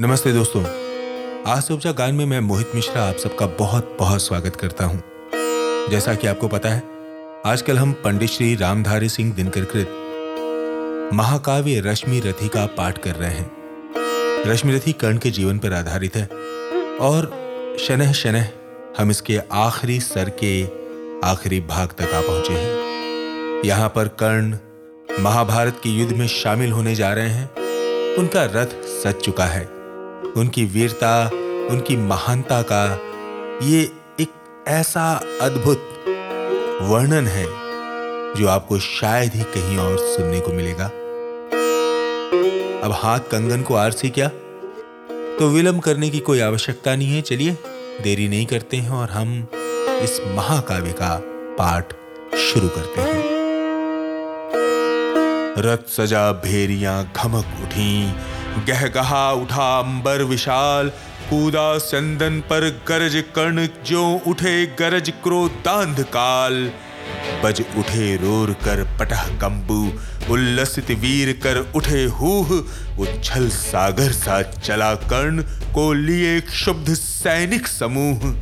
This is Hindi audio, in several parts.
नमस्ते दोस्तों। आज से उपजा गान में मैं मोहित मिश्रा आप सबका बहुत बहुत स्वागत करता हूँ। जैसा कि आपको पता है, आजकल हम पंडित श्री रामधारी सिंह दिनकर कृत महाकाव्य रश्मि रथी का पाठ कर रहे हैं। रश्मि रथी कर्ण के जीवन पर आधारित है और शनह शनह हम इसके आखिरी सर के आखिरी भाग तक आ पहुँचे हैं। यहाँ पर कर्ण महाभारत के युद्ध में शामिल होने जा रहे हैं। उनका रथ सच चुका है। उनकी वीरता, उनकी महानता का ये एक ऐसा अद्भुत वर्णन है, जो आपको शायद ही कहीं और सुनने को मिलेगा। अब हाथ कंगन को आरसी क्या? तो विलंब करने की कोई आवश्यकता नहीं है, चलिए, देरी नहीं करते हैं और हम इस महाकाव्य का पाठ शुरू करते हैं। रथ सजा भेरियाँ घमक उठी गहगहा उठा अंबर विशाल, कूदा चंदन पर गरज कर्ण जो उठे गरज क्रोधांध काल। बज उठे रोर कर पटह कंबू, उल्लसित वीर कर उठे हूह, उच्छल सागर सा चला कर्ण, को लिए क्षुब्ध सैनिक समूह।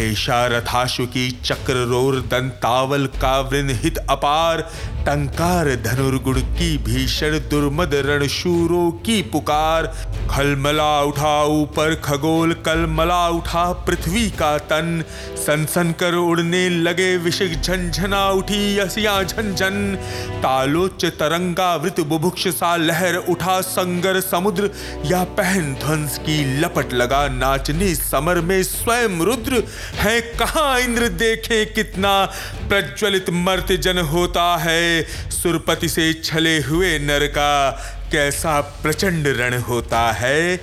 रथाशु की चक्र रोर दंतावल कावृन हित अपार, टंकार धनुर्गुण की भीषण दुर्मद रणशूरों की पुकार। खलमला उठा ऊपर खगोल, कलमला उठा पृथ्वी का तन। सनसन कर उड़ने लगे विषिक झंझना, उठी यसिया झंझन। तालोच तरंगा वृत बुभुक्ष सा लहर उठा संगर समुद्र। या पहन ध्वंस की लपट लगा नाचने समर में स्वयं रुद्र। है, कहा इंद्र देखे कितना प्रज्वलित मर्त जन होता है? सुरपति से छले हुए नर का कैसा प्रचंड रण होता है?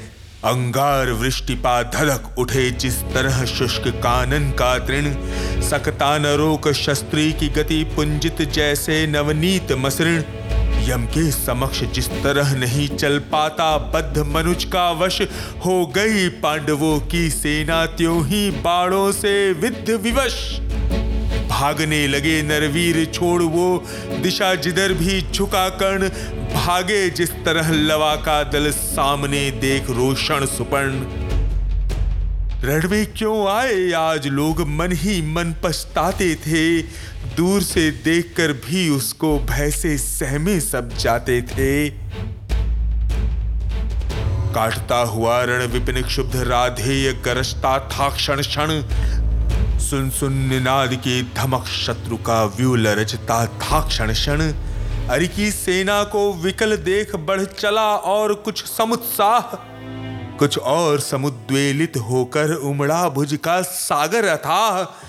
अंगार वृष्टिपा धधक उठे जिस तरह शुष्क कानन का तृण। सकता नरोक शस्त्री की गति पुंजित जैसे नवनीत मसृण। यम के समक्ष जिस तरह नहीं चल पाता, बद्ध मनुज का वश हो गई पांडवों की सेना त्यों ही बाणों से विद्ध विवश। भागने लगे नरवीर छोड़ वो, दिशा जिधर भी झुका कर्ण, भागे जिस तरह लवा का दल सामने देख रोशन सुपर्ण। रण में क्यों आए? आज लोग मन ही मन पछताते थे। दूर से देखकर भी उसको भय से सहमे सब जाते थे। काटता हुआ रण विपिन क्षुब्ध राधेय गरजता था क्षण क्षण। सुन सुन निनाद की धमक शत्रु का व्यूल रचता था क्षण क्षण। अरि की सेना को विकल देख बढ़ चला और कुछ समुत्साह। कुछ और समुद्वेलित होकर उमड़ा भुज का सागर अथाह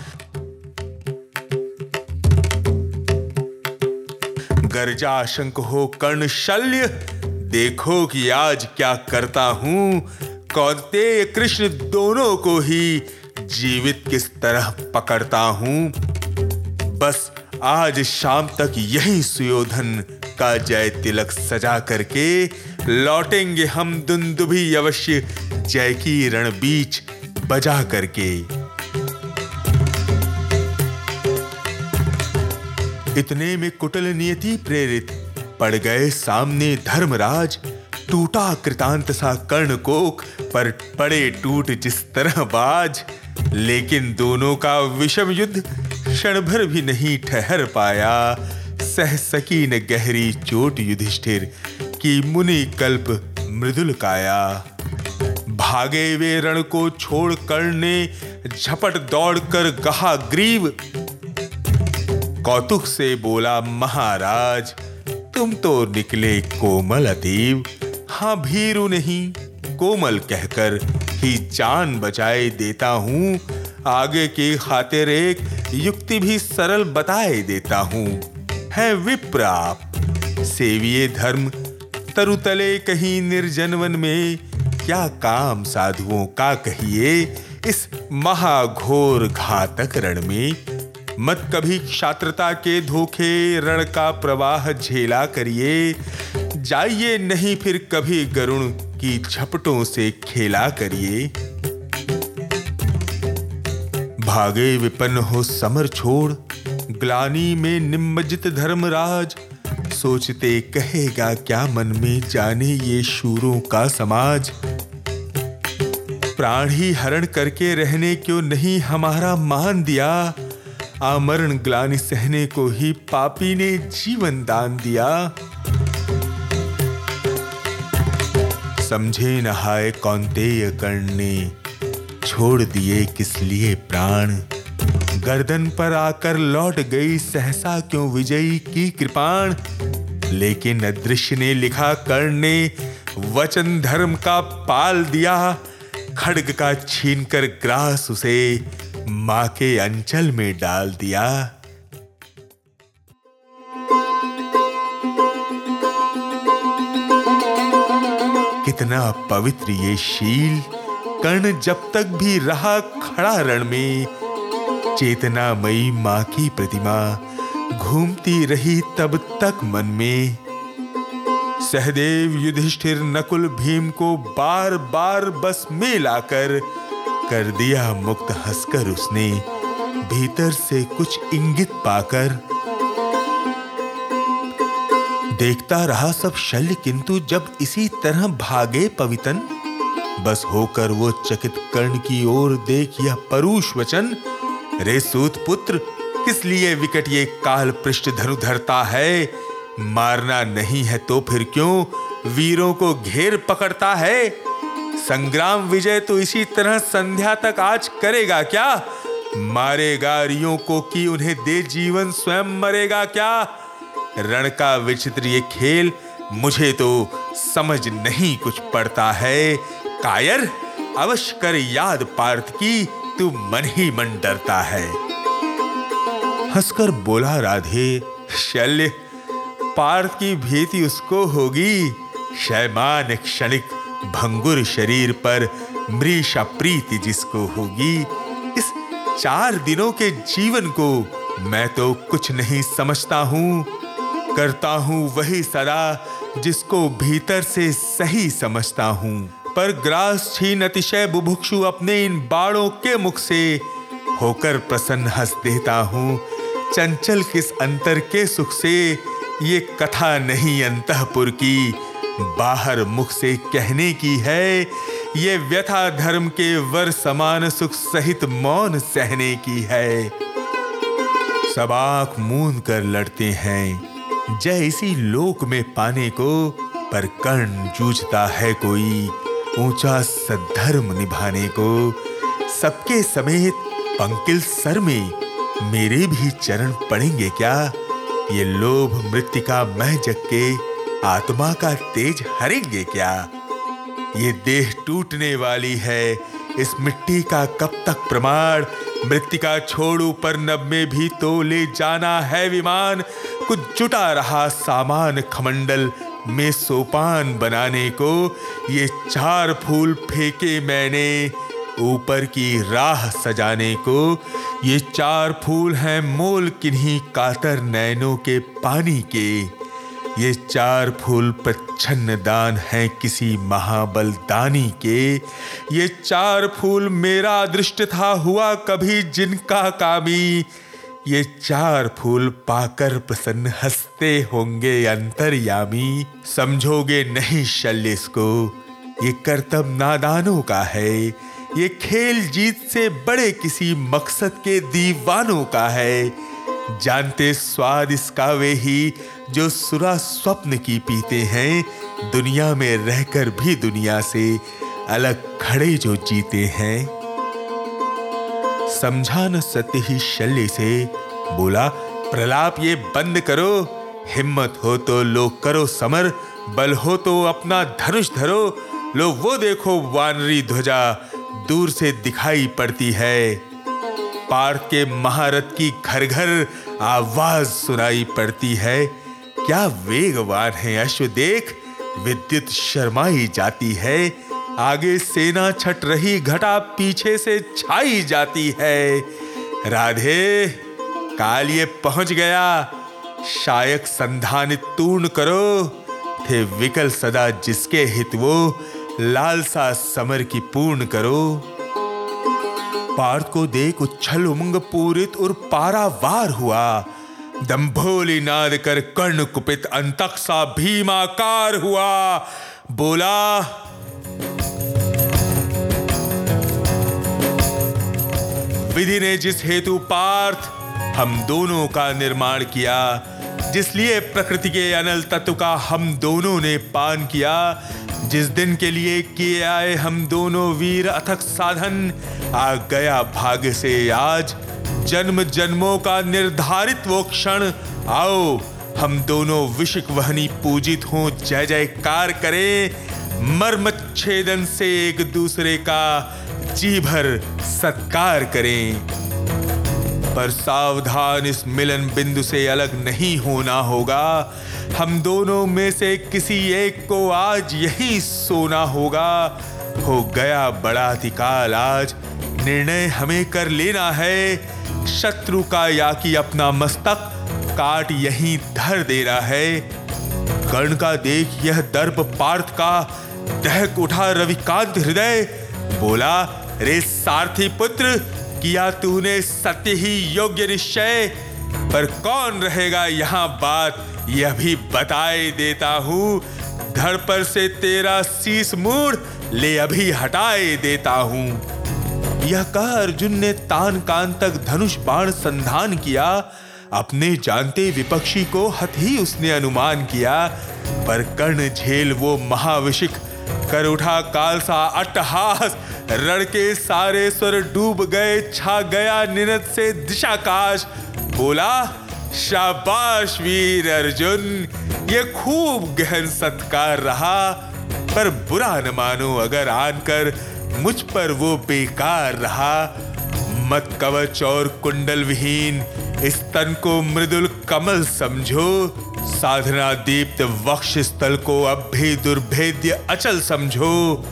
गर्जा शंक हो कर्ण शल्य देखो कि आज क्या करता हूँ। कौते कृष्ण दोनों को ही जीवित किस तरह पकड़ता हूँ। बस आज शाम तक यही सुयोधन का जय तिलक सजा करके लौटेंगे हम दुंदुभी अवश्य। जय की रण बीच बजा करके। इतने में कुटल नियति प्रेरित। पड़ गए सामने धर्मराज। टूटा कृतांत सा कर्ण कोक पर पड़े टूट जिस तरह बाज। लेकिन दोनों का विषम युद्ध क्षण भर भी नहीं ठहर पाया। सह सकी न गहरी चोट युधिष्ठिर की मुनि कल्प मृदुल काया। भागे वे रण को छोड़ कर्ण करने झपट दौड़ कर कहा, ग्रीव कौतुक से बोला, महाराज, तुम तो निकले कोमल अतीव। हाँ भीरु नहीं, कोमल कहकर ही जान बचाए देता हूँ। आगे की खातिर एक युक्ति भी सरल बताए देता हूँ। है विप्राप सेविये धर्म। तरुतले कहीं निर्जन वन में, क्या काम साधुओं का कहिए? इस महाघोर घातक रण में मत कभी क्षात्रता के धोखे, रण का प्रवाह झेला करिए। जाइए नहीं फिर कभी गरुण की झपटों से खेला करिए। भागे विपन्न हो समर छोड़, ग्लानी में निम्मजित धर्मराज। सोचते कहेगा क्या मन में जाने ये शूरों का समाज। प्राण ही हरण करके रहने क्यों नहीं हमारा मान दिया? आमरण ग्लानि सहने को ही पापी ने जीवन दान दिया। समझे नहाए कौंतेय कर्ण, छोड़ दिए किस लिए प्राण? गर्दन पर आकर लौट गई सहसा क्यों विजयी की कृपाण? लेकिन अदृश्य ने लिखा, कर्ण ने वचन धर्म का पाल दिया। खड़ग का छीनकर ग्रास उसे माँ के अंचल में डाल दिया। कितना पवित्र ये शील, कर्ण जब तक भी रहा खड़ा रण में। चेतना मई माँ की प्रतिमा घूमती रही तब तक मन में। सहदेव युधिष्ठिर नकुल भीम को बार बार बस में लाकर कर दिया मुक्त हंसकर उसने, भीतर से कुछ इंगित पाकर। देखता रहा सब शल्य, किंतु जब इसी तरह भागे पवितन, बस होकर वो चकित कर्ण की ओर देख यह परुष वचन, रे सूत पुत्र, किस लिए विकट ये काल पृष्ठ धनु धरता है? मारना नहीं है तो फिर क्यों? वीरों को घेर पकड़ता है? संग्राम विजय तो इसी तरह संध्या तक आज करेगा क्या? मारेगा रियों को कि उन्हें दे जीवन स्वयं मरेगा क्या? रण का विचित्र ये खेल मुझे तो समझ नहीं कुछ पड़ता है। कायर, अवश्य कर याद पार्थ की, तू मन ही मन डरता है। हंसकर बोला राधे, शल्य, पार्थ की भीति उसको होगी। शैमान क्षणिक भंगुर शरीर पर मृषा प्रीति जिसको होगी, इस चार दिनों के जीवन को मैं तो कुछ नहीं समझता हूँ। करता हूँ वही सदा जिसको भीतर से सही समझता हूँ। पर ग्रास छीन अतिशय बुभुक्षु अपने इन बाड़ों के मुख से होकर प्रसन्न हंस देता हूँ। चंचल किस अंतर के सुख से ये कथा नहीं अंतपुर की। बाहर मुख से कहने की है, ये व्यथा धर्म के वर समान सुख सहित मौन सहने की है। सब आँख मूंद कर लड़ते हैं, जय इसी लोक में पाने को, पर कर्ण जूझता है कोई, ऊँचा सद्धर्म निभाने को। सबके समेत पंकिल सर में मेरे भी चरण पड़ेंगे क्या? ये लोभ मृतिका मह जग के आत्मा का तेज हरेंगे क्या? ये देह टूटने वाली है। इस मिट्टी का कब तक प्रमाण? मृतिका छोड़ू पर नब में भी तो ले जाना है विमान। कुछ जुटा रहा सामान खमंडल में सोपान बनाने को। ये चार फूल फेंके मैंने ऊपर की राह सजाने को। ये चार फूल हैं मोल किन्हीं कातर नैनों के पानी के। ये चार फूल प्रच्छन्न दान हैं किसी महाबल दानी के। ये चार फूल मेरा दृष्ट था, हुआ कभी जिनका कामी। ये चार फूल पाकर प्रसन्न हँसते होंगे अंतर्यामी। समझोगे नहीं शल्य इसको, ये कर्तव्य नादानों का है। ये खेल जीत से बड़े किसी मकसद के दीवानों का है। जानते स्वाद इसका वे ही जो सुरा स्वप्न की पीते हैं, दुनिया में रहकर भी दुनिया से अलग खड़े जो जीते हैं। समझा न सत्य ही शल्य से बोला, प्रलाप, ये बंद करो। हिम्मत हो तो लो करो समर, बल हो तो अपना धनुष धरो। लो, वो देखो वानरी ध्वजा दूर से दिखाई पड़ती है। पार्थ के महारथ की घर घर आवाज़ सुनाई पड़ती है। क्या वेगवान है अश्व देख? विद्युत शर्माई जाती है। आगे सेना छट रही, घटा पीछे से छाई जाती है। राधे, काल ये पहुँच गया। शायक संधानित तूर्ण करो। थे विकल सदा जिसके हित वो, लालसा समर की पूर्ण करो। पार्थ को देख उच्छल उमंग पूरित और पारावार हुआ। दम्भोली नाद कर कर्ण कुपित अंतक सा भीमाकार हुआ। बोला, विधि ने जिस हेतु पार्थ हम दोनों का निर्माण किया जिसलिए प्रकृति के अनल तत्व का हम दोनों ने पान किया, जिस दिन के लिए किए आए हम दोनों वीर अथक साधन, आ गया भाग्य से आज जन्म जन्मों का निर्धारित वो क्षण। आओ, हम दोनों विशिक वहनी पूजित हों जय जयकार करें। मर्म छेदन से एक दूसरे का जी भर सत्कार करें। पर सावधान इस मिलन बिंदु से अलग नहीं होना होगा। हम दोनों में से किसी एक को आज यही सोना होगा। हो गया बड़ा अधिकाल आज। निर्णय हमें कर लेना है। शत्रु का या कि अपना मस्तक काट यहीं धर देना है। कर्ण का देख यह दर्प पार्थ का दहक उठा रविकांत हृदय। बोला, रे सारथी पुत्र, किया तूने सत्य ही योग्य निश्चय? पर कौन रहेगा यहाँ बात यह भी बताए देता हूँ। धड़ पर से तेरा शीस मूड ले अभी हटाए देता हूँ। यह कह अर्जुन ने तान कान तक धनुष बाण संधान किया। अपने जानते विपक्षी को हत ही उसने अनुमान किया। पर कर्ण झेल वो महाविशिक कर उठा काल सा अट्टहास। रण के सारे स्वर डूब गए, छा गया निनत से दिशाकाश। बोला, शाबाश वीर अर्जुन, ये खूब गहन सत्कार रहा। पर बुरा न मानो, अगर आनकर मुझ पर वो बेकार रहा। मत कवच और कुंडल विहीन, इस तन को मृदुल कमल समझो। साधना दीप्त वक्ष स्थल को अब भी दुर्भेद्य अचल समझो।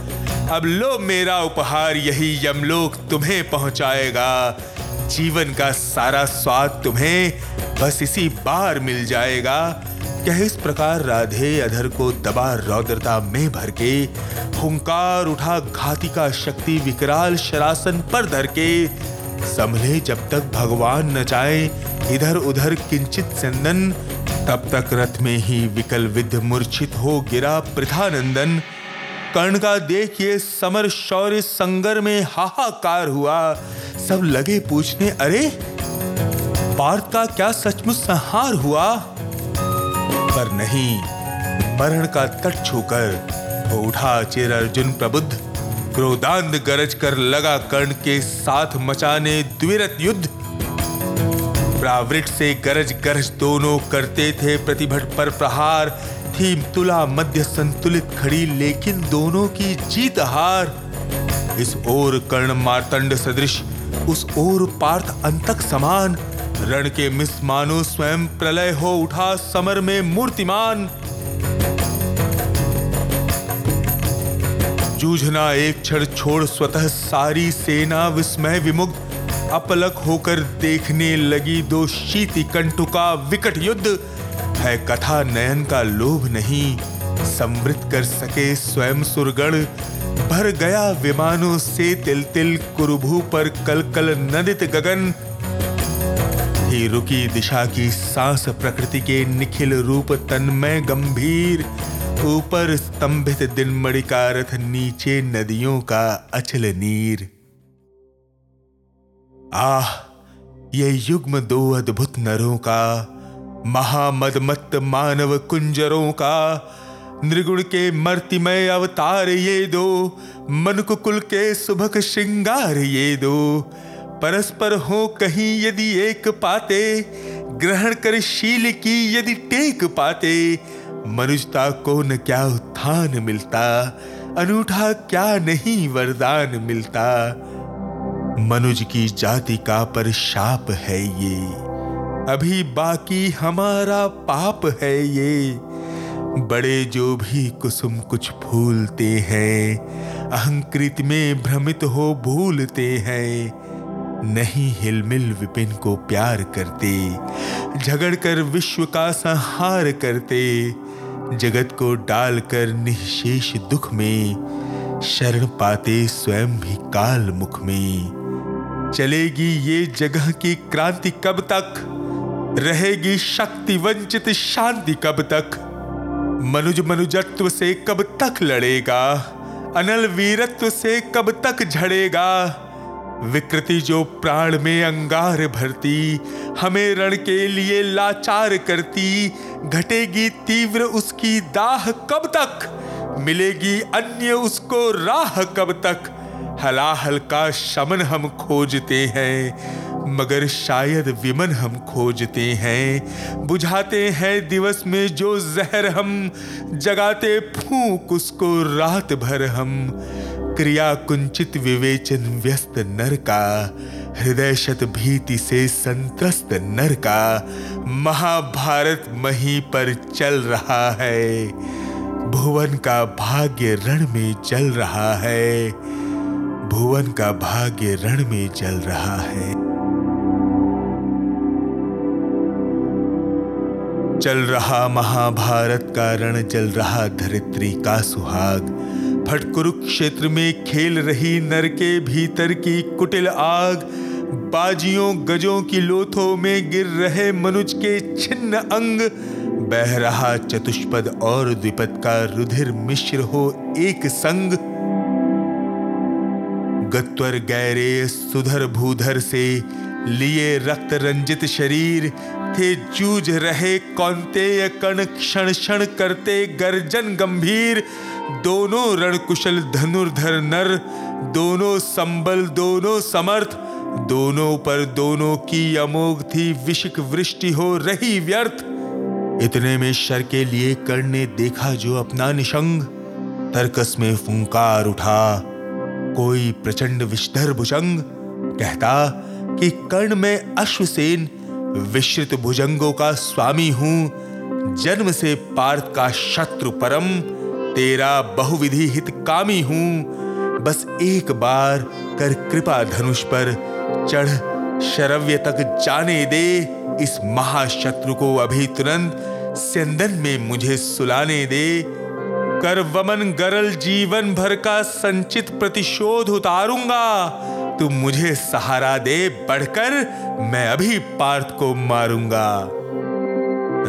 अब लो मेरा उपहार, यही यमलोक तुम्हें पहुंचाएगा। जीवन का सारा स्वाद तुम्हें बस इसी बार मिल जाएगा। क्या इस प्रकार राधे अधर को दबा रौद्रता में भर के, हुंकार उठा घाती का शक्ति विकराल शरासन पर धर के, संभले जब तक भगवान न चाहे इधर उधर किंचित चंदन, तब तक रथ में ही विकल विद्ध मूर्छित हो गिरा प्रथानंदन। कर्ण का देखिए समर शौर्य संगर में हाहाकार हुआ। सब लगे पूछने, अरे, पार्थ का क्या सचमुच संहार हुआ? पर नहीं। मरण का तट छूकर उठा चेर अर्जुन प्रबुद्ध। क्रोधांध गरज कर लगा कर्ण के साथ मचाने द्विरत युद्ध। प्रावृत से गरज गरज दोनों करते थे प्रतिभट पर प्रहार। थी तुला मध्य संतुलित खड़ी, लेकिन दोनों की जीत हार। इस ओर कर्ण मार्तंड सदृश, उस ओर पार्थ अंतक समान। रण के मिस मानो स्वयं प्रलय हो उठा समर में मूर्तिमान। जूझना एक क्षण छोड़ स्वतः सारी सेना विस्मय विमुग्ध, अपलक होकर देखने लगी दो शीति कंटु का विकट युद्ध। है कथा नयन का लोभ नहीं समृत कर सके स्वयं सुरगण। भर गया विमानों से तिल तिल कुरुभू पर कल कल नदित गगन। ही रुकी दिशा की सांस प्रकृति के निखिल रूप तन्मय गंभीर। ऊपर स्तंभित दिन मणि का रथ, नीचे नदियों का अचल नीर। आह, ये युग्म दो अद्भुत नरों का, महामदमत्त मानव कुंजरों का। निर्गुण के मर्तिमय अवतार ये दो मन मनुकुल के सुभक श्रृंगार ये दो। परस्पर हो कहीं यदि एक पाते, ग्रहण कर शील की यदि टेक पाते, मनुष्यता को न क्या उत्थान मिलता, अनूठा क्या नहीं वरदान मिलता। मनुज की जाति का पर शाप है ये, अभी बाकी हमारा पाप है ये। बड़े जो भी कुसुम कुछ भूलते हैं, अहंकृत में भ्रमित हो भूलते हैं। नहीं हिलमिल विपिन को प्यार करते झगड़ कर विश्व का संहार करते, जगत को डालकर निशेष दुख में, शरण पाते स्वयं भी काल मुख में। चलेगी ये जगह की क्रांति कब तक? रहेगी शक्ति वंचित शांति कब तक? मनुज मनुजत्व से कब तक लड़ेगा? अनल वीरत्व से कब तक झड़ेगा? विकृति जो प्राण में अंगार भरती, हमें रण के लिए लाचार करती, घटेगी तीव्र उसकी दाह कब तक? मिलेगी अन्य उसको राह कब तक? हलाहल का शमन हम खोजते हैं, मगर शायद विमन हम खोजते हैं। बुझाते हैं दिवस में जो जहर हम, जगाते फूक उसको रात भर हम। क्रिया कुंचित विवेचन व्यस्त नर का हृदय शत भीति से संतस्त नर का महाभारत मही पर चल रहा है, भुवन का भाग्य रण में चल रहा है, भुवन का भाग्य रण में चल रहा है। चल रहा महाभारत का रण, चल रहा धरित्री का सुहाग कुरुक्षेत्र में खेल रही नर के भीतर की कुटिल आग, बाजियों गजों की लोथों में गिर रहे मनुज के छिन्न अंग, बह रहा चतुष्पद और द्विपद का रुधिर मिश्र हो एक संग। गत्वर गैरे सुधर भूधर से लिए रक्त रंजित शरीर, थे जूझ रहे कौनते कण क्षण क्षण करते गर्जन गंभीर। दोनों रणकुशल, धनुर्धर, नर, दोनों संबल, दोनों समर्थ, दोनों पर दोनों की अमोघ थी, विशिक वृष्टि हो रही व्यर्थ। इतने में शर के लिए कर्ण ने देखा जो अपना निशंग। तर्कस में फुंकार उठा, कोई प्रचंड विषधर भुजंग। कहता कि कर्ण में अश्वसेन, विश्रित भुजंगों का स्वामी हूँ, जन्म से पार्थ का शत्रु परम। तेरा बहुविधि हित कामी हूँ। बस एक बार कर कृपा धनुष पर चढ़ शरव्य तक जाने दे। इस महाशत्रु को अभी तुरंत स्यंदन में मुझे सुलाने दे। कर वमन गरल जीवन भर का संचित प्रतिशोध उतारूँगा। तू मुझे सहारा दे बढ़कर, मैं अभी पार्थ को मारूँगा।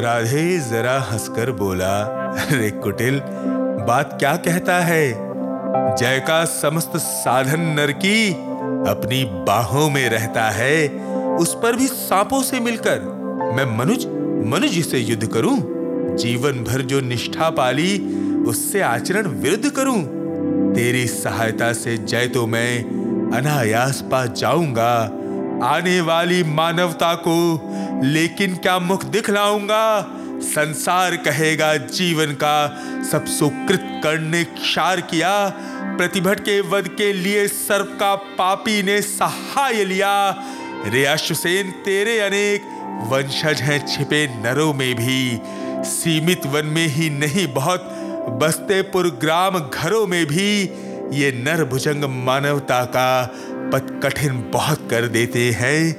राधे जरा हंसकर बोला, अरे कुटिल बात क्या कहता है? जय का समस्त साधन नर की अपनी बाहों में रहता है, उस पर भी सांपों से मिलकर मैं मनुज मनुज से युद्ध करूँ? जीवन भर जो निष्ठा पाली, उससे आचरण विरुद्ध करूँ? तेरी सहायता से जय तो मैं अनायास पा जाऊँगा, आने वाली मानवता को लेकिन क्या मुख दिखलाऊँगा? संसार कहेगा जीवन का, सब सुकृत कर्ण ने क्षार किया। प्रतिभट के वध के लिए सर्प का पापी ने सहाय लिया। रे अश्वसेन, तेरे अनेक वंशज हैं छिपे नरों में भी। सीमित वन में ही नहीं, बहुत बस्तेपुर ग्राम घरों में भी। ये नर भुजंग मानवता का पथ कठिन बहुत कर देते हैं।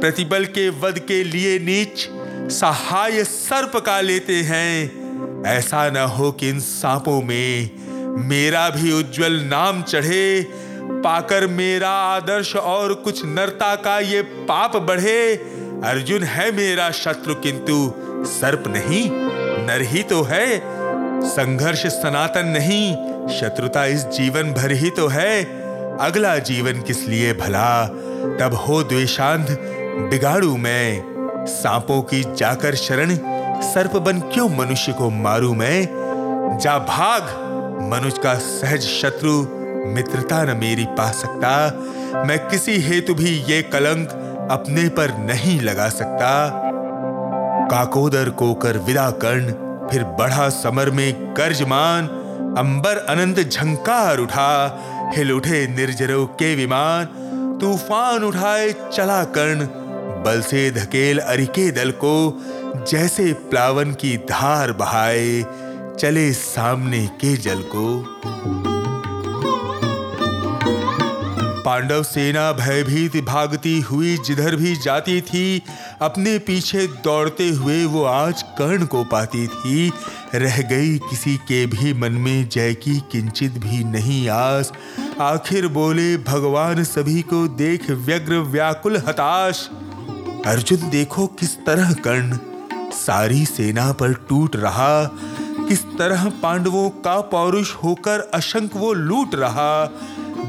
प्रतिबल के वध के लिए नीच सहाय सर्प का लेते हैं। ऐसा न हो कि इन सांपों में मेरा भी उज्जवल नाम चढ़े, पाकर मेरा आदर्श और कुछ नरता का ये पाप बढ़े। अर्जुन है मेरा शत्रु, किंतु सर्प नहीं, नर ही तो है। संघर्ष सनातन नहीं, शत्रुता इस जीवन भर ही तो है। अगला जीवन किस लिए भला? तब हो द्वेशांध बिगाड़ू मैं। सांपों की जाकर शरण सर्प बन क्यों मनुष्य को मारू मैं? जा भाग, मनुष्य का सहज शत्रु मित्रता न मेरी पा सकता। मैं किसी हेतु भी ये कलंक अपने पर नहीं लगा सकता। काकोदर को कर विदा कर्ण, फिर बढ़ा समर में गर्जमान। अंबर अनंत झंकार उठा, हिल उठे निर्जरों के विमान। तूफ़ान उठाए चला कर्ण बल से धकेल अरिके दल को, जैसे प्लावन की धार बहाए, चले सामने के जल को। पांडव सेना भयभीत भागती हुई जिधर भी जाती थी, अपने पीछे दौड़ते हुए वो आज कर्ण को पाती थी। रह गई किसी के भी मन में जय की किंचित भी नहीं आस। आखिर बोले, भगवान सभी को देख व्यग्र व्याकुल हताश। अर्जुन देखो किस तरह कर्ण। सारी सेना पर टूट रहा। किस तरह पांडवों का पौरुष होकर अशंक वो लूट रहा।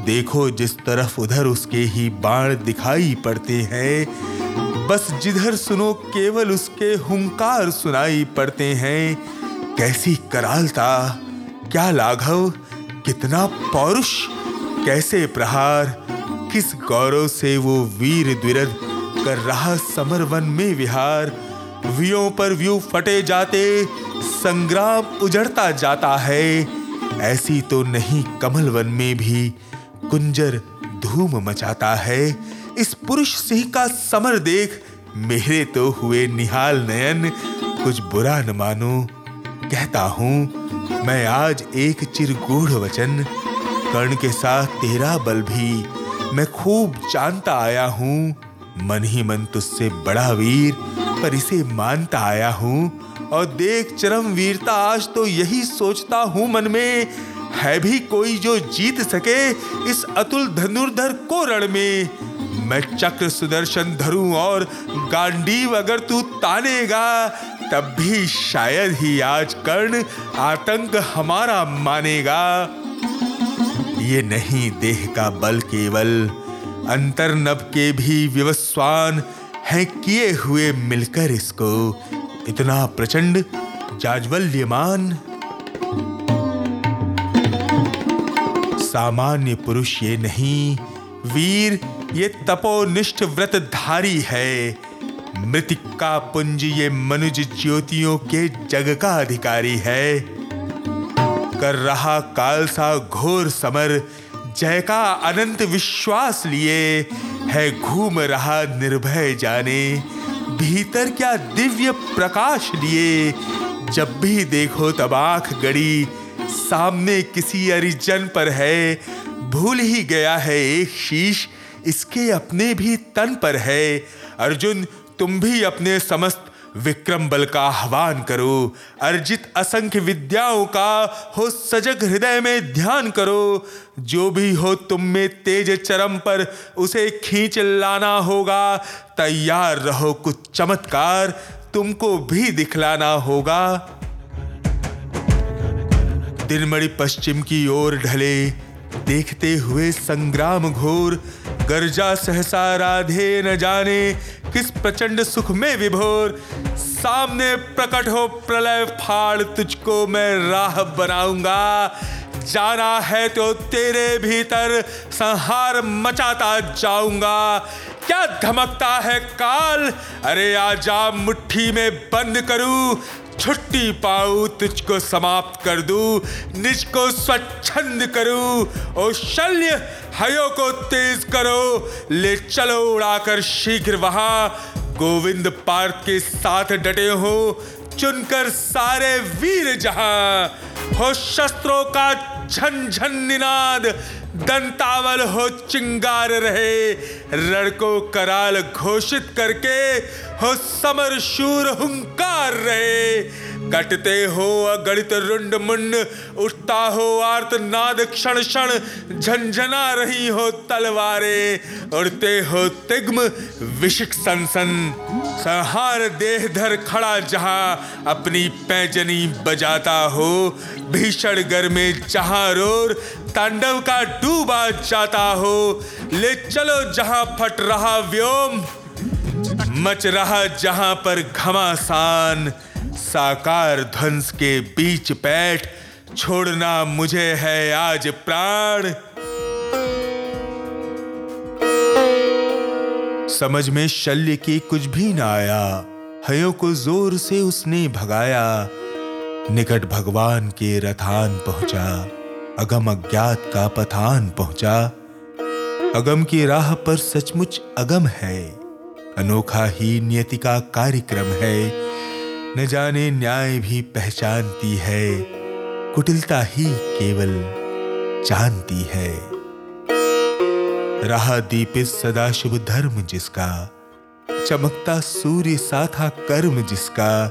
देखो जिस तरफ़ उधर उसके ही बाण दिखाई पड़ते हैं। बस जिधर सुनो केवल उसके हुंकार सुनाई पड़ते हैं। कैसी करालता। क्या लाघव। कितना पौरुष। कैसे प्रहार। किस गौरव से वो वीर द्विरद कर रहा समर वन में विहार। व्यूओं पर व्यू फटे जाते, संग्राम उजड़ता जाता है। ऐसी तो नहीं कमल वन में भी कुंजर धूम मचाता है। इस पुरुष सिंह का समर देख मेरे तो हुए निहाल नयन। कुछ बुरा न मानो, कहता हूँ, मैं आज एक चिरगूढ़ वचन। कर्ण के साथ तेरा बल भी मैं खूब जानता आया हूँ। मन ही मन तुझसे बड़ा वीर, पर इसे मानता आया हूँ। और देख चरम वीरता, आज तो यही सोचता हूँ मन में, है भी कोई जो जीत सके इस अतुल धनुर्धर को रण में। मैं चक्र सुदर्शन धरूं और गांडीव अगर तू तानेगा, तब भी शायद ही आज कर्ण आतंक हमारा मानेगा। ये नहीं देह का बल केवल अंतर नब के भी विवस्वान हैं किए हुए मिलकर इसको। इतना प्रचंड, जाज्वल्यमान। सामान्य पुरुष ये नहीं, वीर ये तपोनिष्ठ व्रतधारी है। मृतिका पुंज ये मनुज ज्योतियों के जग का अधिकारी है। कर रहा काल सा घोर समर जय का अनंत विश्वास लिए है घूम रहा निर्भय जाने। भीतर क्या दिव्य प्रकाश लिए? जब भी देखो तब आँख गड़ी, सामने किसी अरिजन पर है। भूल ही गया है एक शीश, इसके अपने भी तन पर है। अर्जुन, तुम भी अपने समस्त विक्रम बल का आह्वान करो। अर्जित असंख्य विद्याओं का हो सजग हृदय में ध्यान करो। जो भी हो तुम में तेज चरम पर, उसे खींच लाना होगा। तैयार रहो कुछ चमत्कार, तुमको भी दिखलाना होगा। दिनमणि पश्चिम की ओर ढले। देखते हुए संग्राम घोर गर्जा सहसा राधे न जाने, किस प्रचंड सुख में विभोर। सामने प्रकट हो प्रलय फाड़, तुझको मैं राह बनाऊँगा। जाना है तो तेरे भीतर, संहार मचाता जाऊँगा। क्या धमकता है काल? अरे आजा मुट्ठी में बंद करूँ। छुट्टी पाऊ, तुझको समाप्त कर दू निज को स्वच्छंद करूँ, ओ शल्य हयो को तेज करो, ले चलो उड़ाकर शीघ्र वहाँ, गोविंद पार्थ के साथ डटे हो, चुनकर सारे वीर जहाँ, हो शस्त्रों का झन निनाद दंतावल हो चिंगार रहे। रण कराल घोषित करके हो समर शूर हुंकार रहे। कटते हो अगणित रुंड मुंड, उठता हो आर्त नाद क्षण क्षण, झंझना रही हो तलवारे, उड़ते हो तिग्म विशिक सनसन, संहार देह धर खड़ा जहाँ अपनी पैजनी बजाता हो, भीषण गर में जहाँ रोर तांडव का डूबा जाता हो, ले चलो जहाँ फट रहा व्योम, मच रहा जहाँ पर घमासान साकार ध्वंस के बीच बैठ, छोड़ना मुझे है आज प्राण। समझ में शल्य की कुछ भी ना आया, हयों को ज़ोर से उसने भगाया। निकट भगवान के रथान पहुँचा, अगम अज्ञात का पथान पहुँचा। अगम की राह पर सचमुच अगम है, अनोखा ही नियति का कार्यक्रम है। न जाने न्याय भी पहचानती है। कुटिलता ही केवल जानती है। रहा दीपित सदा शुभ धर्म जिसका, चमकता सूर्य सा था कर्म जिसका।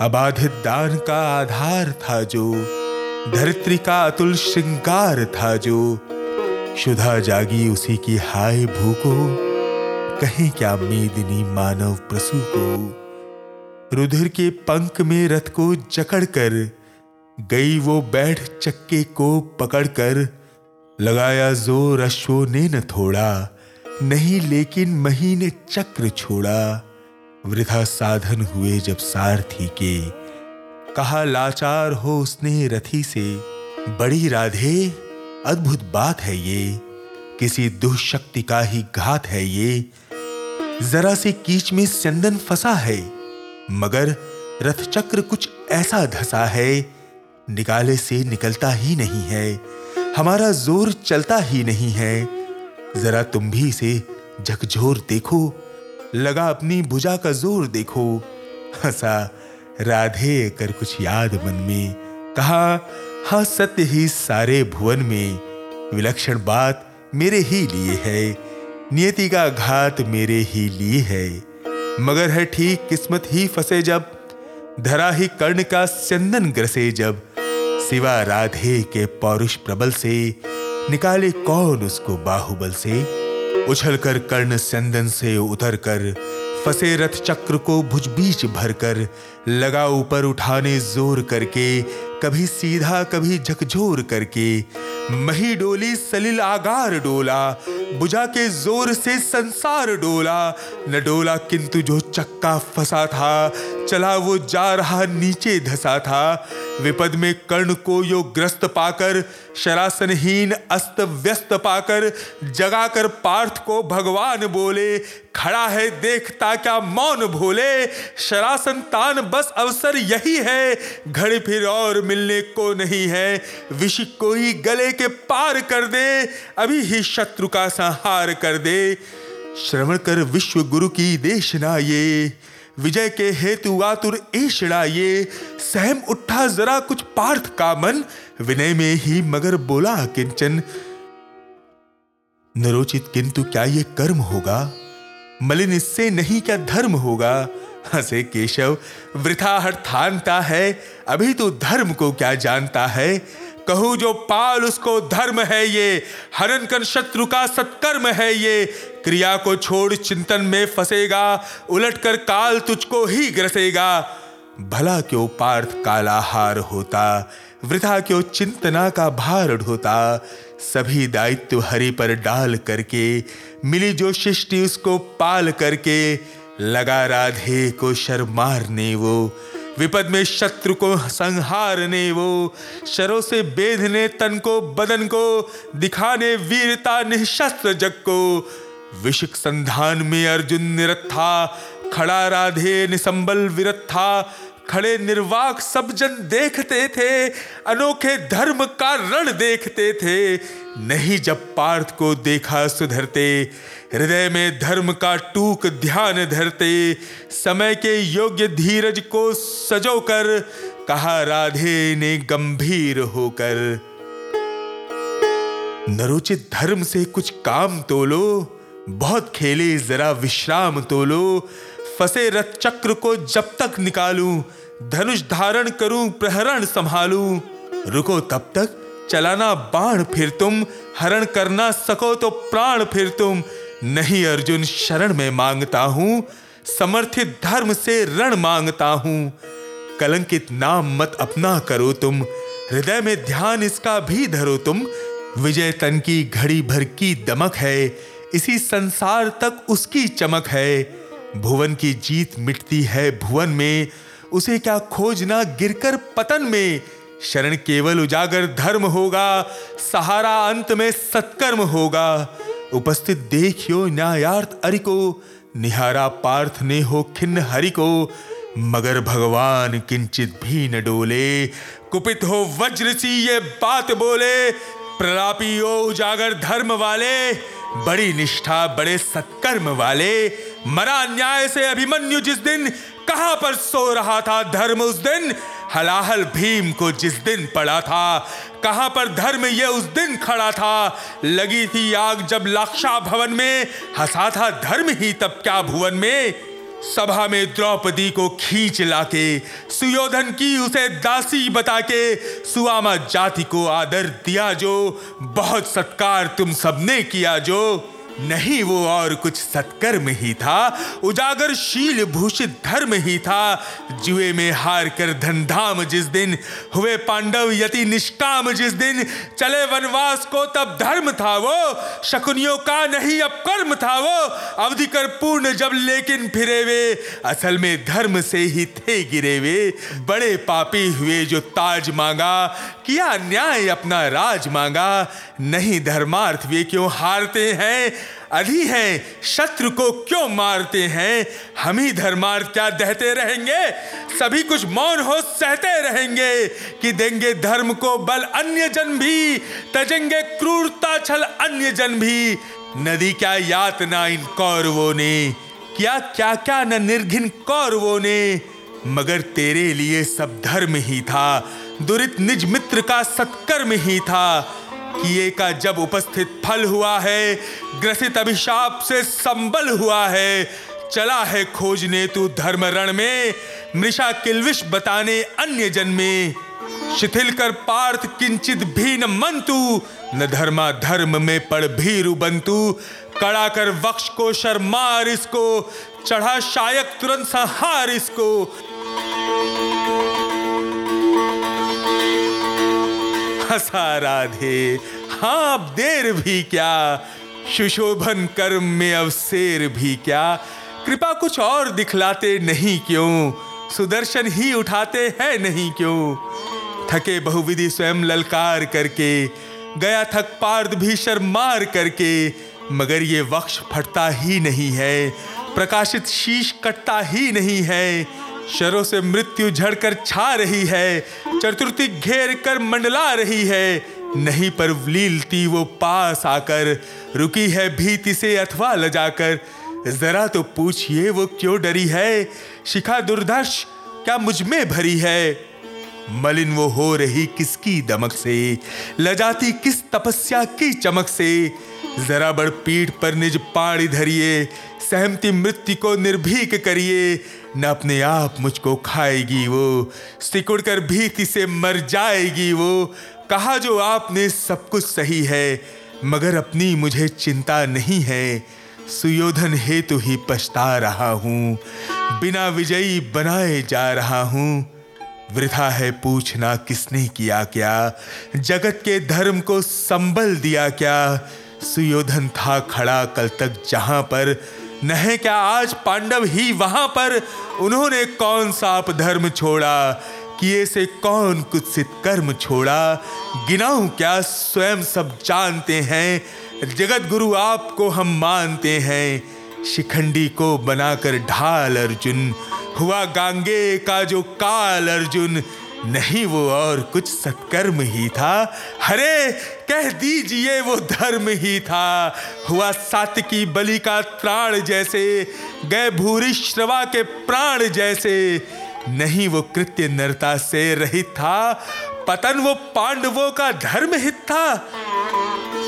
अबाधित दान का आधार था जो, धरित्री का अतुल श्रृंगार था जो। शुदा जागी उसी की हाय भूको, कहें क्या मेदिनी मानव प्रसु को। रुधिर के पंख में रथ को जकड़कर गई वो बैठ चक्के को पकड़कर, लगाया ज़ोर अश्वों ने न थोड़ा, नहीं लेकिन महीने चक्र छोड़ा। वृथा साधन हुए जब सारथी के, कहा, लाचार हो उसने रथी से। बड़ी राधे, अद्भुत बात है ये। किसी दुष्शक्ति का ही घात है ये। जरा से कीच में चंदन फंसा है। मगर रथ चक्र कुछ ऐसा धसा है, निकाले से निकलता ही नहीं है, हमारा ज़ोर चलता ही नहीं है। जरा तुम भी इसे झकझोर देखो, लगा अपनी भुजा का ज़ोर देखो। हंसा, राधे कर कुछ याद मन में, कहा हाँ सत्य ही सारे भुवन में, विलक्षण बात मेरे ही लिए है, नियति का घात मेरे ही लिए है। मगर है ठीक किस्मत ही फंसे जब, धरा ही कर्ण का चंदन ग्रसे जब। सिवा राधे के पौरुष प्रबल से, निकाले कौन उसको बाहुबल से? उछल कर कर्ण चंदन से उतर कर फसे रथ चक्र को भुज बीच भरकर लगा ऊपर उठाने ज़ोर करके, कभी सीधा, कभी झकझोर करके, मही डोली सलिल आगार डोला, बुझा के ज़ोर से संसार डोला, न डोला किंतु जो चक्का फंसा था, चला वो जा रहा नीचे धसा था, विपद में कर्ण को यो ग्रस्त पाकर, शरासनहीन अस्त व्यस्त पाकर, जगाकर पार्थ को भगवान बोले, खड़ा है देखता क्या मौन भोले, शरासन तान बस अवसर यही है। घड़ी फिर और मिलने को नहीं है। विष को ही गले के पार कर दे। अभी ही शत्रु का संहार कर दे। श्रवण कर विश्व गुरु की देशना ये विजय के हेतु आतुर ऐशड़ा ये सहम उठा जरा कुछ पार्थ का मन। विनय में ही मगर बोला किंचन। नरोचित किंतु क्या ये कर्म होगा? मलिन इससे नहीं क्या धर्म होगा? हंसे केशव वृथा हर थानता है, अभी तो धर्म को क्या जानता है? कहू जो पाल उसको धर्म है ये हरन कर शत्रु का सत्कर्म है ये। क्रिया को छोड़ चिंतन में फंसेगा उलट कर काल तुझको ही ग्रसेगा। भला क्यों पार्थ कालाहार होता, वृथा क्यों चिंतना का भार ढोता? सभी दायित्व हरि पर डाल करके, मिली जो शिष्टि उसको पाल करके लगा राधे को शर्मारने वो, विपद में शत्रु को संहारने वो, शरों से बेधने तन को, बदन को, दिखाने वीरता निशस्त्र जग को। विषक संधान में अर्जुन निरत था खड़ा राधे निसंबल विरत था खड़े निर्वाक सब जन देखते थे, अनोखे धर्म का रण देखते थे। नहीं जब पार्थ को देखा सुधरते हृदय में धर्म का टूक ध्यान धरते, समय के योग्य धीरज को सजो कर कहा राधे ने गंभीर होकर, नरोचित धर्म से कुछ काम तोलो, बहुत खेले जरा विश्राम तोलो, फसे रथ चक्र को जब तक निकालूं, धनुष धारण करूँ, प्रहरण संभालूं, रुको तब तक, चलाना बाण फिर तुम, हरण करना सको तो प्राण फिर तुम नहीं अर्जुन शरण में माँगता हूँ, समर्थित धर्म से रण माँगता हूँ। कलंकित नाम मत अपना करो तुम, हृदय में ध्यान इसका भी धरो तुम। विजय तन की घड़ी भर की दमक है, इसी संसार तक उसकी चमक है। भुवन की जीत मिटती है भुवन में, उसे क्या खोजना गिरकर पतन में। शरण केवल उजागर धर्म होगा, सहारा अंत में सत्कर्म होगा। उपस्थित देखियो न्यायार्थ अरि को निहारा पार्थ ने हो खिन्न हरि को मगर भगवान किंचित भी न डोले। कुपित हो वज्र सी ये बात बोले, प्रलापी हो उजागर धर्म वाले, बड़ी निष्ठा बड़े सत्कर्म वाले। मरा न्याय से अभिमन्यु जिस दिन कहाँ पर सो रहा था धर्म उस दिन हलाहल भीम को जिस दिन पड़ा था, कहाँ पर धर्म ये उस दिन खड़ा था, लगी थी आग जब लाक्षा भवन में, हंसा था धर्म ही तब क्या भुवन में। सभा में द्रौपदी को खींच लाके, सुयोधन की उसे दासी बता के सुआमा जाति को आदर दिया जो, बहुत सत्कार तुम सबने किया जो। नहीं वो और कुछ सत्कर्म ही था, उजागर शील भूषित धर्म ही था, जुए में हार कर धनधाम जिस दिन हुए पांडव यति निष्काम जिस दिन चले वनवास को तब धर्म था वो, शकुनियों का नहीं अब कर्म था वो, अवधि कर पूर्ण जब लेकिन फिरे वे, असल में धर्म से ही थे गिरे वे, बड़े पापी हुए जो ताज मांगा किया न्याय अपना राज मांगा? नहीं धर्मार्थ वे क्यों हारते हैं? अधि हैं, शत्रु को क्यों मारते हैं? हम ही धर्मार्थ क्या दहते रहेंगे? सभी कुछ मौन हो सहते रहेंगे। कि देंगे धर्म को बल अन्य जन भी, तजेंगे क्रूरता छल अन्य जन भी। नदी क्या यातना इन कौरवों ने? क्या क्या क्या न निर्घिन कौरवों ने? मगर तेरे लिए सब धर्म ही था। दुरित निज मित्र का सत्कर्म ही था। किए का जब उपस्थित फल हुआ है, ग्रसित अभिशाप से संबल हुआ है। चला है खोजने तू धर्म रण में, मृषा किलविश बताने अन्य जन में शिथिल कर पार्थ किंचित भी न मन तू न धर्मा धर्म में पड़ भीरु बंतु। कड़ा कर वक्ष को शर्मार इसको, चढ़ा शायक तुरंत संहार इसको। हंसा राधे हाँ अब देर भी क्या? सुशोभन कर्म में अवसेर भी क्या? कृपा कुछ और दिखलाते नहीं क्यों? सुदर्शन ही उठाते हैं नहीं क्यों? थके बहुविधि स्वयं ललकार करके, गया थक पार्द भीषर मार करके, मगर ये वक्ष फटता ही नहीं है, प्रकाशित शीश कटता ही नहीं है। शरों से मृत्यु झड़कर छा रही है, चतुर्थी घेर कर मंडला रही है। नहीं पर लीलती वो पास आकर, रुकी है भीति से अथवा लजाकर। जरा तो पूछिए वो क्यों डरी है? शिखा दुर्धर्ष, क्या मुझमें भरी है? मलिन वो हो रही किसकी दमक से? लजाती किस तपस्या की चमक से? जरा बड़ पीठ पर निज पाणी धरिए सहमती मृत्यु को निर्भीक करिए। न अपने आप मुझको खाएगी वो। सिकुड़ कर भीति से मर जाएगी वो। कहा जो आपने सब कुछ सही है, मगर अपनी मुझे चिंता नहीं है। सुयोधन हेतु ही पछता रहा हूँ। बिना विजयी बनाए जा रहा हूँ। वृथा है पूछना किसने किया क्या? जगत के धर्म को संबल दिया क्या? सुयोधन था खड़ा कल तक जहाँ पर न है क्या आज पांडव ही वहाँ पर? उन्होंने कौन सा धर्म छोड़ा? किए से कौन कुत्सित कर्म छोड़ा? गिनाऊं क्या स्वयं सब जानते हैं? जगत गुरु आपको हम मानते हैं। शिखंडी को बनाकर ढाल अर्जुन। हुआ गांगे का जो काल अर्जुन। नहीं, वो और कुछ सत्कर्म ही था। हरे कह दीजिए वो धर्म ही था। हुआ सात्विकी बलि का त्राण जैसे, गए भूरी श्रवा के प्राण जैसे। नहीं वो कृत्य नरता से रहित था, पतन वो पांडवों का धर्म हित था।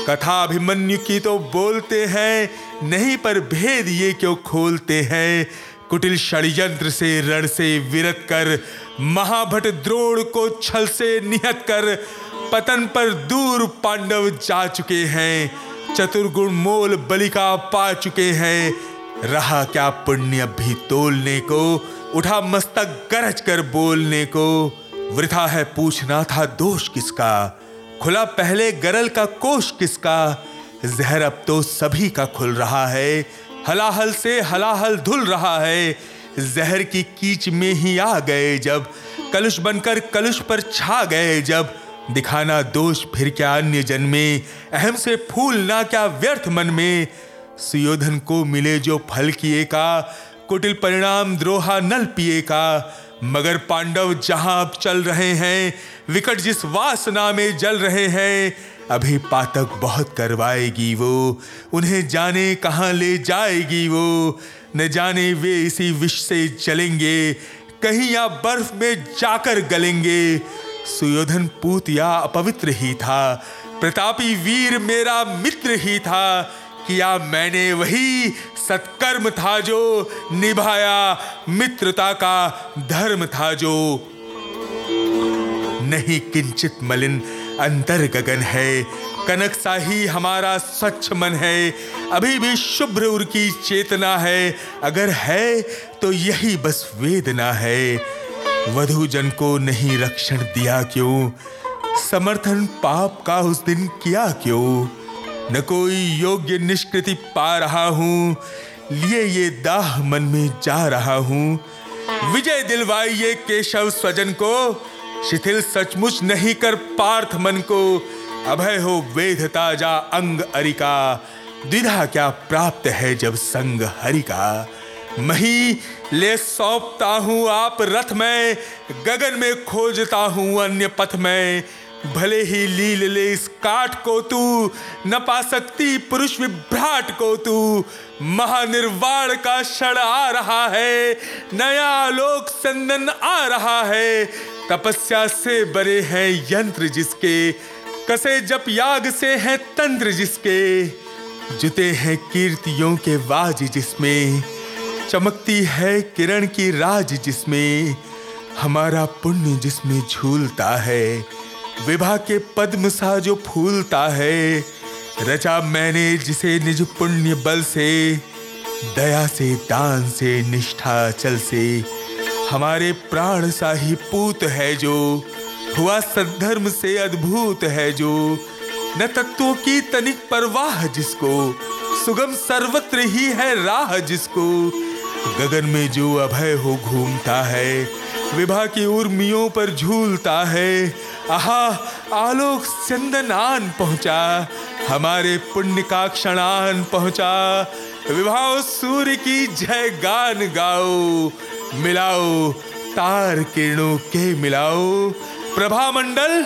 कथा अभिमन्यु की तो बोलते हैं, नहीं पर भेद ये क्यों खोलते हैं? कुटिल षड्यंत्र से रण से विरत कर, महाभट द्रोण को छल से निहत कर पतन पर दूर पांडव जा चुके हैं। चतुर्गुण मोल बलिका पा चुके हैं। रहा क्या पुण्य भी तोलने को? उठा मस्तक गरज कर बोलने को। वृथा है पूछना था दोष किसका? खुला पहले गरल का कोष किसका? जहर अब तो सभी का खुल रहा है। हलाहल से हलाहल धुल रहा है। जहर की कीच में ही आ गए जब। कलुष बनकर कलुष पर छा गए जब। दिखाना दोष फिर क्या अन्य जन में? अहम से फूल ना क्या व्यर्थ मन में? सुयोधन को मिले जो फल किए का, कुटिल परिणाम द्रोहा नल पिए का। मगर पांडव जहाँ अब चल रहे हैं, विकट जिस वासना में जल रहे हैं, अभी पातक बहुत करवाएगी वो। उन्हें जाने कहाँ ले जाएगी वो? न जाने वे इसी विष से चलेंगे कहीं या बर्फ़ में जाकर गलेंगे। सुयोधन पूत या अपवित्र ही था। प्रतापी वीर मेरा मित्र ही था। किया मैंने वही सत्कर्म था जो निभाया। मित्रता का धर्म था जो। नहीं किंचित मलिन अंतर गगन है। कनक सा ही हमारा स्वच्छ मन है। अभी भी शुभ्र उर की चेतना है। अगर है तो यही बस वेदना है। वधु जन को नहीं रक्षण दिया क्यों? समर्थन पाप का उस दिन किया क्यों? न कोई योग्य निष्कृति पा रहा हूँ, लिए ये दाह मन में जा रहा हूँ। विजय दिलवाइए केशव स्वजन को, शिथिल सचमुच नहीं कर पार्थ मन को। अभय हो वेद ताज़ा अंग अरिका, द्विधा क्या प्राप्त है जब संग हरि का मही ले सौंपता हूँ आप रथ में, गगन में खोजता हूँ अन्य पथ में। भले ही लील ले इस काट को तू, न पा सकती पुरुष विभ्राट को तू। महानिर्वाण का क्षण आ रहा है, नया लोक संदन आ रहा है। तपस्या से बरे हैं यंत्र जिसके, कसे जप याग से हैं तंत्र जिसके। जुते हैं कीर्तियों के वाज जिसमें चमकती है किरण की राज जिसमें, हमारा पुण्य जिसमें झूलता है। विभा के पद्म सा जो फूलता है, रचा मैंने जिसे निज पुण्य बल से, दया से, दान से, निष्ठा चल से। हमारे प्राण सा ही पूत है जो, हुआ सद्धर्म से अद्भुत है जो। न तत्वों की तनिक परवाह जिसको, सुगम सर्वत्र ही है राह जिसको। गगन में जो अभय हो घूमता है, विभा की उर्मियों पर झूलता है। आहा, आलोक चंदनान पहुँचा, हमारे पुण्य का क्षणान पहुँचा। विवाह सूर्य की जय गान गाओ, मिलाओ, तार किरणों के मिलाओ। प्रभा मंडल,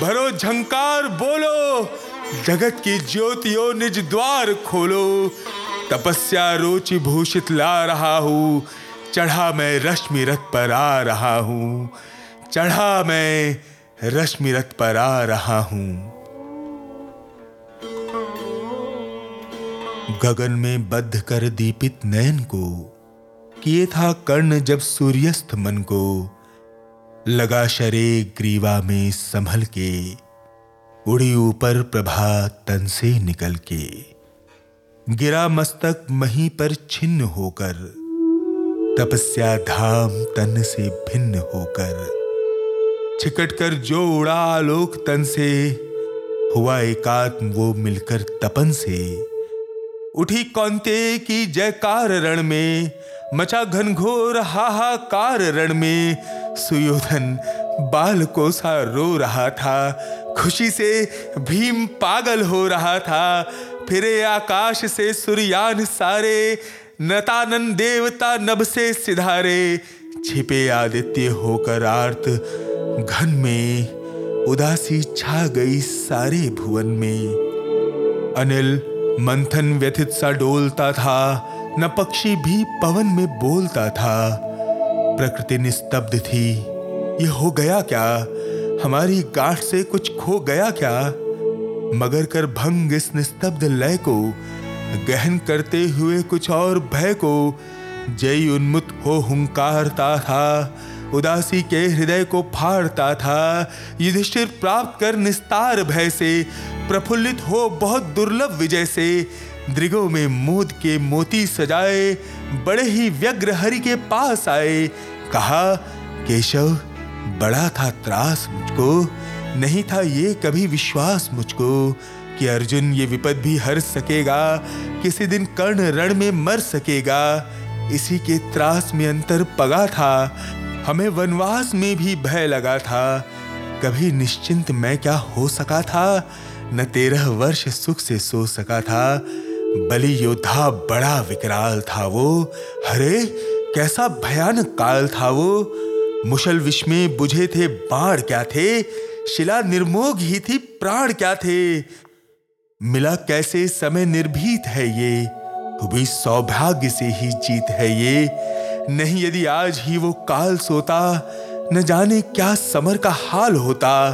भरो झंकार बोलो, जगत की ज्योतियों निज द्वार खोलो। तपस्या रोचि भूषित ला रहा हूँ। चढ़ा मैं रश्मि रथ पर आ रहा हूँ। चढ़ा मैं रश्मि रथ पर आ रहा हूँ। गगन में बद्ध कर दीपित नयन को, किए था कर्ण जब सूर्यस्त मन को। लगा शरे ग्रीवा में संभल के, उड़ी ऊपर प्रभा तन से निकल के। गिरा मस्तक मही पर छिन्न होकर, तपस्या धाम तन से भिन्न होकर। छिकट कर जो उड़ा आलोक तन से, हुआ एकात्म वो मिलकर तपन से। उठी कौंते की जयकार रण में, मचा घनघोर हाहाकार रण में। सुयोधन बाल को सा रो रहा था, खुशी से भीम पागल हो रहा था। फिरे आकाश से सूर्यान सारे, नतानन देवता नभ से सिधारे। छिपे आदित्य होकर आर्त घन में, उदासी छा गई सारे भुवन में। अनिल मंथन व्यथित सा डोलता था, न पक्षी भी पवन में बोलता था। प्रकृति निस्तब्ध थी, ये हो गया क्या? हमारी गांठ से कुछ खो गया क्या? मगर कर भंग इस निस्तब्ध लय को, गहन करते हुए कुछ और भय को, जय उन्मुत हो हुंकारता था, उदासी के हृदय को फाड़ता था, युधिष्ठिर प्राप्त कर निस्तार भय से, प्रफुल्लित हो बहुत दुर्लभ विजय से, दृगों में मोद के मोती सजाए, बड़े ही व्यग्र हरि के पास आए, कहा, केशव, बड़ा था त्रास मुझको नहीं था ये कभी विश्वास मुझको कि अर्जुन ये विपद भी हर सकेगा, किसी दिन कर्ण रण में मर सकेगा। इसी के त्रास में अंतर पगा था, हमें वनवास में भी भय लगा था। कभी निश्चिंत मैं क्या हो सका था, न तेरह वर्ष सुख से सो सका था। बलि योद्धा बड़ा विकराल था वो हरे कैसा भयानक काल था वो। मुशल विष में बुझे थे बाढ़ क्या थे शिला निर्मोग ही थी, प्राण क्या थे? मिला कैसे समय निर्भीत है ये? भी सौभाग्य से ही जीत है ये। नहीं यदि आज ही वो काल सोता, न जाने क्या समर का हाल होता।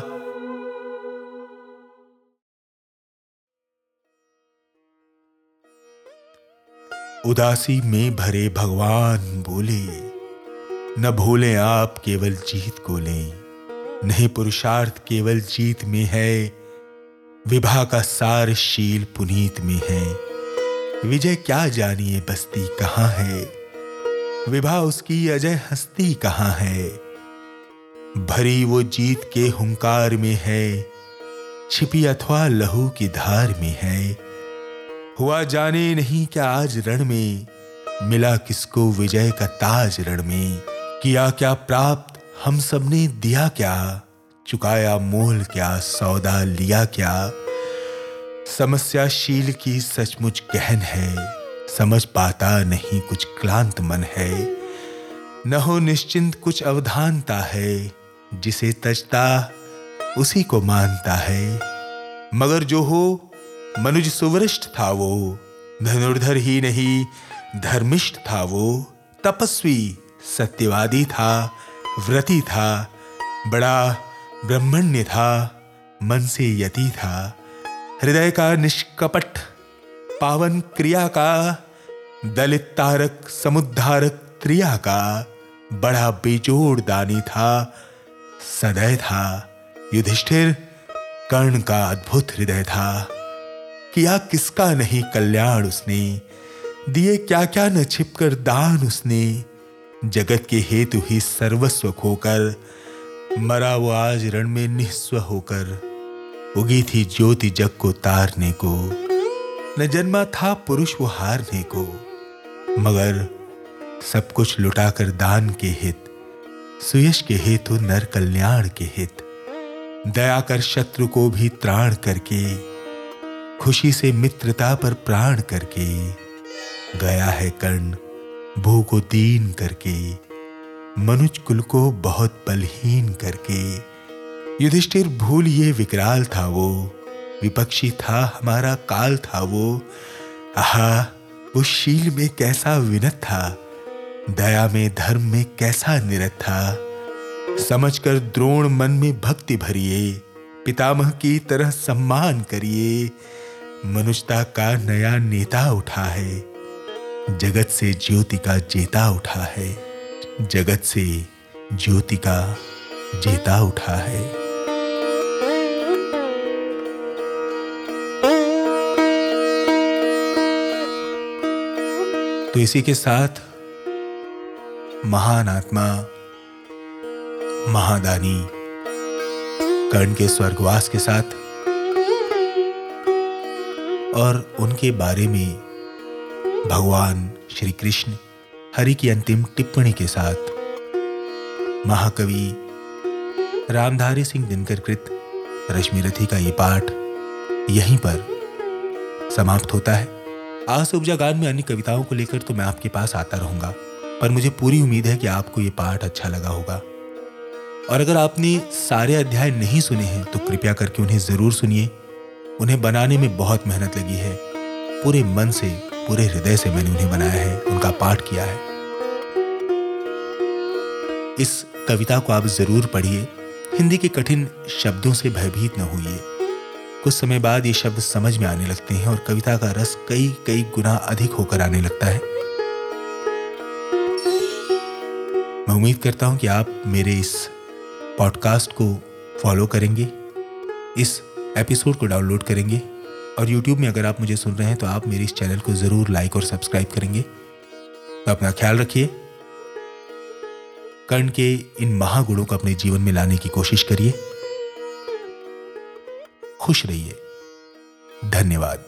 उदासी में भरे भगवान बोले, न भूलें आप केवल जीत को लें। नहीं पुरुषार्थ केवल जीत में है, विभा का सार शील पुनीत में है। विजय क्या जानिए बस्ती कहाँ है? विभा उसकी अजय हस्ती कहाँ है? भरी वो जीत के हुंकार में है, छिपी अथवा लहू की धार में है। हुआ जाने नहीं क्या आज रण में, मिला किसको विजय का ताज रण में? किया क्या प्राप्त हम सबने दिया क्या? चुकाया मोल क्या? सौदा लिया क्या? समस्याशील की सचमुच गहन है। समझ पाता नहीं कुछ क्लांत मन है। न हो निश्चिंत कुछ अवधानता है। जिसे तजता उसी को मानता है। मगर जो हो, मनुज सुवरिष्ठ था वो। धनुर्धर ही नहीं, धर्मिष्ठ था वो। तपस्वी, सत्यवादी था। व्रती था, बड़ा ब्रह्मण्य था, मन से यति था। हृदय का निष्कपट, पावन क्रिया का, दलित तारक, समुद्धारक त्रिया का, बड़ा बेजोड़ दानी था, सदय था। युधिष्ठिर, कर्ण का अद्भुत हृदय था। किया किसका नहीं कल्याण उसने? दिए क्या क्या न छिपकर दान उसने? जगत के हेतु ही सर्वस्व खोकर मरा वो आज रण में निस्व होकर, उगी थी ज्योति जग को तारने को। न जन्मा था पुरुष वो हारने को, मगर सब कुछ लुटाकर दान के हित, सुयश के हेतु नर कल्याण के हित दया कर शत्रु को भी त्राण करके, खुशी से मित्रता पर प्राण करके, गया है कर्ण भू को दीन करके, मनुज कुल को बहुत बलहीन करके। युधिष्ठिर भूल ये विकराल था वो, विपक्षी था हमारा काल था वो। आहा, उस शील में कैसा विनत था, दया में, धर्म में कैसा निरत था। समझकर द्रोण मन में भक्ति भरिए, पितामह की तरह सम्मान करिए। मनुष्यता का नया नेता उठा है। जगत से ज्योति का जेता उठा है। जगत से ज्योति का जेता उठा है। तो इसी के साथ महान आत्मा, महादानी, कर्ण के स्वर्गवास के साथ और उनके बारे में भगवान श्री कृष्ण हरि की अंतिम टिप्पणी के साथ। महाकवि रामधारी सिंह दिनकर कृत रश्मि रथी का ये पाठ यहीं पर समाप्त होता है। आज उपजा गान में अन्य कविताओं को लेकर तो मैं आपके पास आता रहूँगा, पर मुझे पूरी उम्मीद है कि आपको ये पाठ अच्छा लगा होगा। और अगर आपने सारे अध्याय नहीं सुने हैं तो कृपया करके उन्हें ज़रूर सुनिए। उन्हें बनाने में बहुत मेहनत लगी है। पूरे मन से पूरे हृदय से मैंने उन्हें बनाया है, उनका पाठ किया है। इस कविता को आप ज़रूर पढ़िए। हिंदी के कठिन शब्दों से भयभीत न होइए। कुछ समय बाद ये शब्द समझ में आने लगते हैं और कविता का रस कई कई गुना अधिक होकर आने लगता है। मैं उम्मीद करता हूँ कि आप मेरे इस पॉडकास्ट को फॉलो करेंगे, इस एपिसोड को डाउनलोड करेंगे। और YouTube में अगर आप मुझे सुन रहे हैं तो आप मेरे इस चैनल को ज़रूर लाइक और सब्सक्राइब करेंगे। तो अपना ख्याल रखिए। कर्ण के इन महागुणों को अपने जीवन में लाने की कोशिश करिए। खुश रहिए। धन्यवाद।